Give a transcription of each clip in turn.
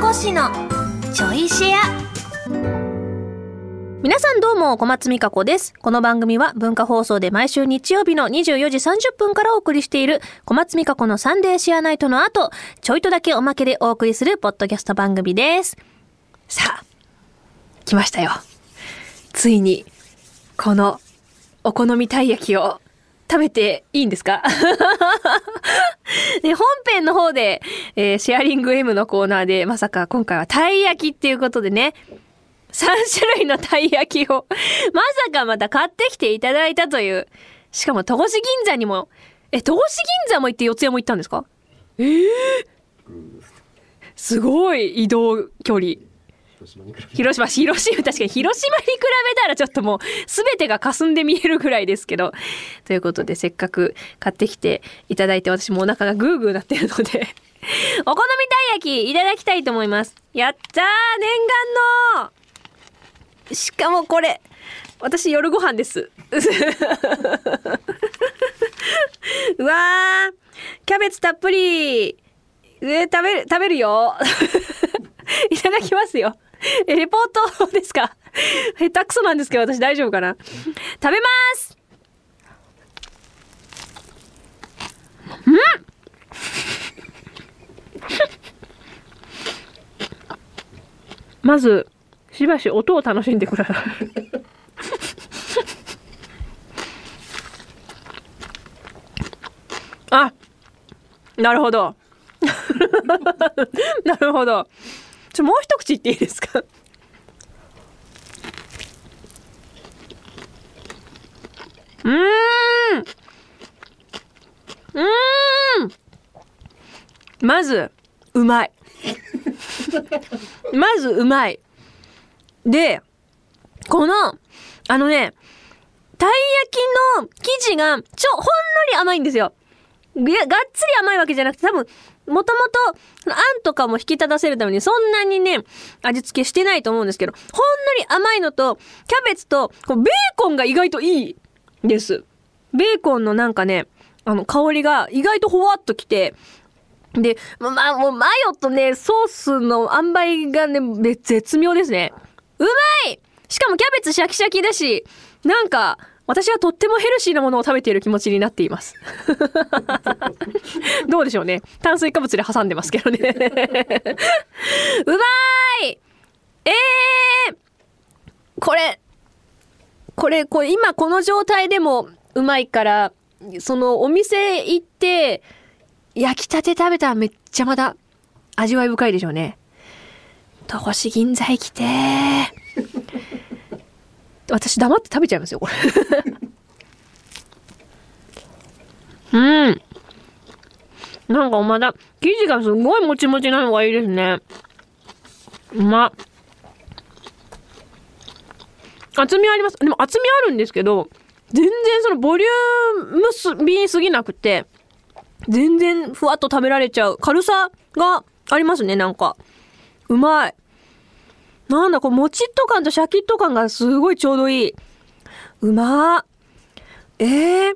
こ氏のちょいシェア。皆さんどうも小松美香子です。この番組は文化放送で毎週日曜日の24時30分からお送りしている小松美香子のサンデーシェアナイトの後ちょいとだけおまけでお送りするポッドキャスト番組です。さあ来ましたよ。ついにこのお好みたい焼きを食べていいんですか？で、本編の方で、えー、シェアリング M のコーナーで、まさか今回はたい焼きっていうことでね、3種類のたい焼きを まさかまた買ってきていただいたという。しかも、戸越銀座にも、え、戸越銀座も行って四谷も行ったんですか？ええー、すごい移動距離。広島、広島、確かに広島に比べたらちょっともう全てが霞んで見えるぐらいですけど。ということで、せっかく買ってきていただいて、私もお腹がグーグーなってるので お好みたい焼きいただきたいと思います。やったー念願のしかもこれ、私夜ご飯です。うわキャベツたっぷりえ食べる、食べるよいただきますよ。え、レポートですか？下手くそなんですけど、私大丈夫かな？食べますうんまず、しばし音を楽しんでください。あなるほど。なるほど。ちょ、もう一口いっていいですか？うーんうーんまず、うまい。まず、うまい。で、この、あのね、たい焼きの生地が、ちょ、ほんのり甘いんですよ。がっつり甘いわけじゃなくて、多分、もともと、あんとかも引き立たせるためにそんなにね、味付けしてないと思うんですけど、ほんのり甘いのと、キャベツと、こうベーコンが意外といいです。ベーコンのなんかね、あの、香りが意外とほわっときて、で、まあ、もうマヨとね、ソースの塩梅がね、絶妙ですね。うまいしかもキャベツシャキシャキだし、なんか、私はとってもヘルシーなものを食べている気持ちになっています。どうでしょうね。炭水化物で挟んでますけどね。うまいえー、これ、これ、これ今この状態でもうまいから、そのお店行って、焼きたて食べたらめっちゃまだ味わい深いでしょうね。戸越銀座行きて私黙って食べちゃいますよ、これ うん。なんかまだ、生地がすごいもちもちなのがいいですね。うま厚みあります。でも厚みあるんですけど、全然そのボリュームす、ビすぎなくて、全然ふわっと食べられちゃう軽さがありますね、なんか。うまい。なんだ、こう、もちっと感とシャキッと感がすごいちょうどいい。うまー。えー、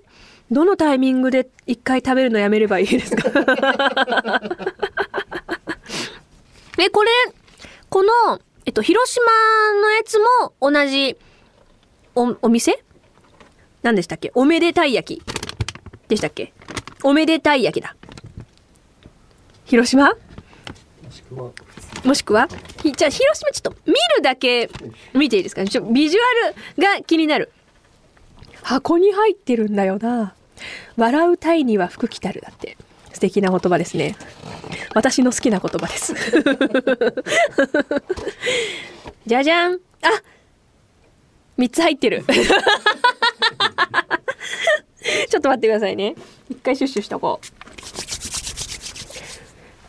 どのタイミングで一回食べるのやめればいいですか？え、これ、この、えっと、広島のやつも同じお、お店？何でしたっけ？おめでたい焼きでしたっけ？おめでたい焼きだ。広島？もしくはじゃあ広島ちょっと見るだけ見ていいですか？ちょビジュアルが気になる。箱に入ってるんだよな。笑うタイには服着たるだって。素敵な言葉ですね。私の好きな言葉です。じゃじゃん。あ3つ入ってる。ちょっと待ってくださいね。一回シュッシュしとこう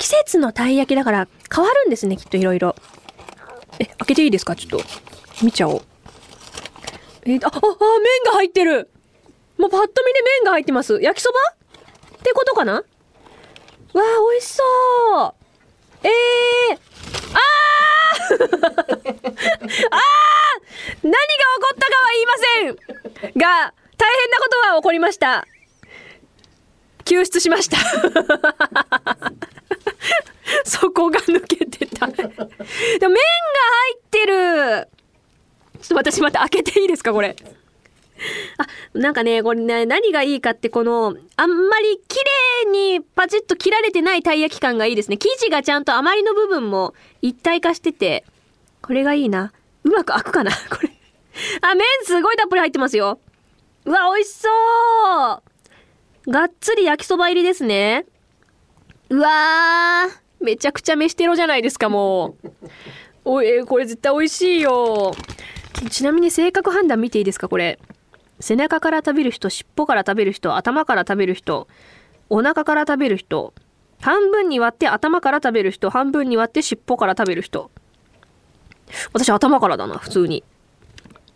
季節のたい焼きだから変わるんですね、きっといろいろ。え、開けていいですか？ちょっと。見ちゃおう。えー、あ、あ、あ、麺が入ってるもうパッと見で麺が入ってます。焼きそば？ってことかな？わあ、美味しそうえー、あー あー何が起こったかは言いませんが、大変なことは起こりました。救出しました そこが抜けてたでも麺が入ってるちょっと私また開けていいですかこれ。あ、なんかね、これね、何がいいかってこの、あんまり綺麗にパチッと切られてないたい焼き感がいいですね。生地がちゃんと余りの部分も一体化してて、これがいいな。うまく開くかなこれ。あ、麺すごいたっぷり入ってますよ。うわ、美味しそうがっつり焼きそば入りですね。うわー、めちゃくちゃ飯テロじゃないですか、もう。おい、これ絶対美味しいよ。ちなみに性格判断見ていいですか、これ。背中から食べる人、尻尾から食べる人、頭から食べる人、お腹から食べる人、半分に割って頭から食べる人、半分に割って尻尾から食べる人。私頭からだな、普通に。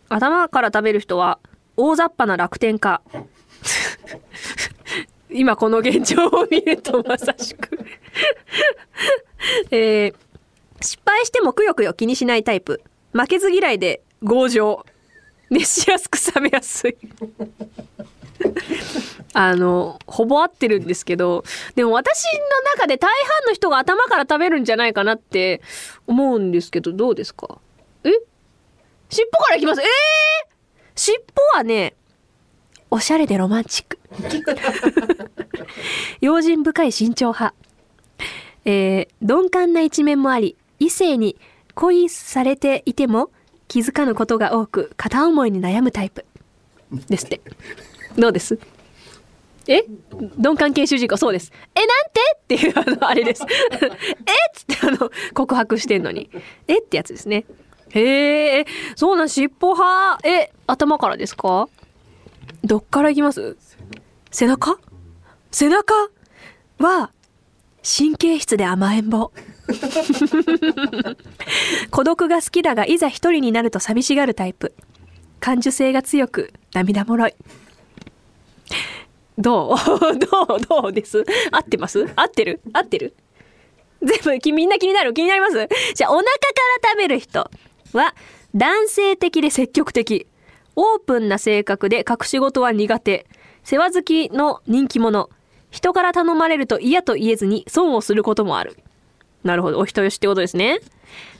頭から食べる人は、大雑把な楽天家。今この現状を見るとまさしくえー、失敗してもくよくよ気にしないタイプ。負けず嫌いで強情。熱しやすく冷めやすい あの、ほぼ合ってるんですけど、でも私の中で大半の人が頭から食べるんじゃないかなって思うんですけど、どうですか？え？尻尾からいきますえー、尻尾はね、おしゃれでロマンチック。用心深い慎重派。えー、鈍感な一面もあり、異性に恋されていても気づかぬことが多く片思いに悩むタイプ。ですって。どうです？え？鈍感系主人公そうです。えなんて？っていうあのあれです。え？っつってあの告白してんのに。え？ってやつですね。へえそうなん尻尾派。え？頭からですか？どっからいきます？背中？背中は神経質で甘えん坊。孤独が好きだがいざ一人になると寂しがるタイプ。感受性が強く涙もろい。どう？どう？どうです？合ってます？合ってる？合ってる？全部みんな気になる？気になります？じゃあお腹から食べる人は男性的で積極的。オープンな性格で隠し事は苦手。世話好きの人気者人から頼まれると嫌と言えずに損をすることもあるなるほど。お人よしってことですね。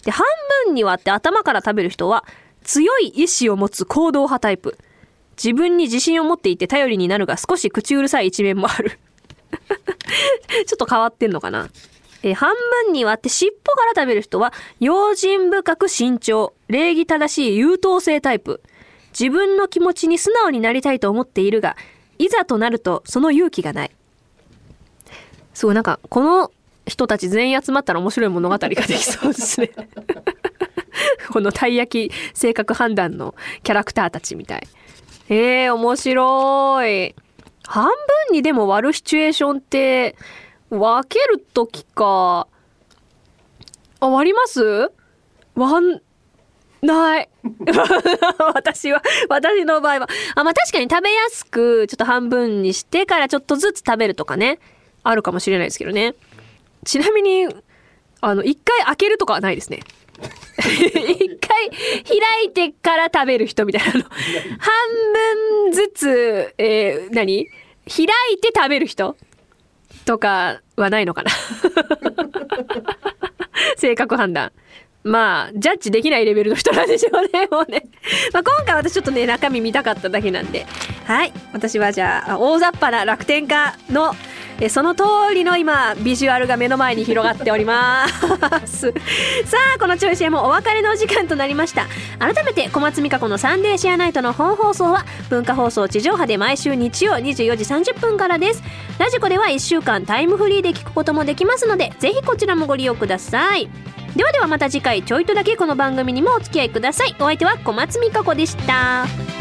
で、半分に割って頭から食べる人は、強い意志を持つ行動派タイプ。自分に自信を持っていて頼りになるが少し口うるさい一面もある。ちょっと変わってんのかな。え半分に割って尻尾から食べる人は、用心深く慎重、礼儀正しい優等生タイプ。自分の気持ちに素直になりたいと思っているが、いざとなるとその勇気がない。そう、なんか、この人たち全員集まったら面白い物語ができそうですね このたい焼き性格判断のキャラクターたちみたい。えー、面白い。半分にでも割るシチュエーションって、分けるときか。あ、割ります？割んない。私は、私の場合は。あ、まあ確かに食べやすく、ちょっと半分にしてからちょっとずつ食べるとかね。あるかもしれないですけどね。ちなみに、あの、一回開けるとかはないですね。一回開いてから食べる人みたいなの。半分ずつ、えー、何？開いて食べる人？とかはないのかな 性格判断。まあ、ジャッジできないレベルの人なんでしょうね、もうね。まあ、今回私ちょっとね、中身見たかっただけなんで。はい。私はじゃあ、大雑把な楽天家のえその通りの今ビジュアルが目の前に広がっております。さあこのちょいシェもお別れのお時間となりました。改めて小松美香子のサンデーシェアナイトの本放送は文化放送地上波で毎週日曜24時30分からです。ラジコでは1週間タイムフリーで聞くこともできますのでぜひこちらもご利用ください。ではではまた次回ちょいとだけこの番組にもお付き合いください。お相手は小松美香子でした。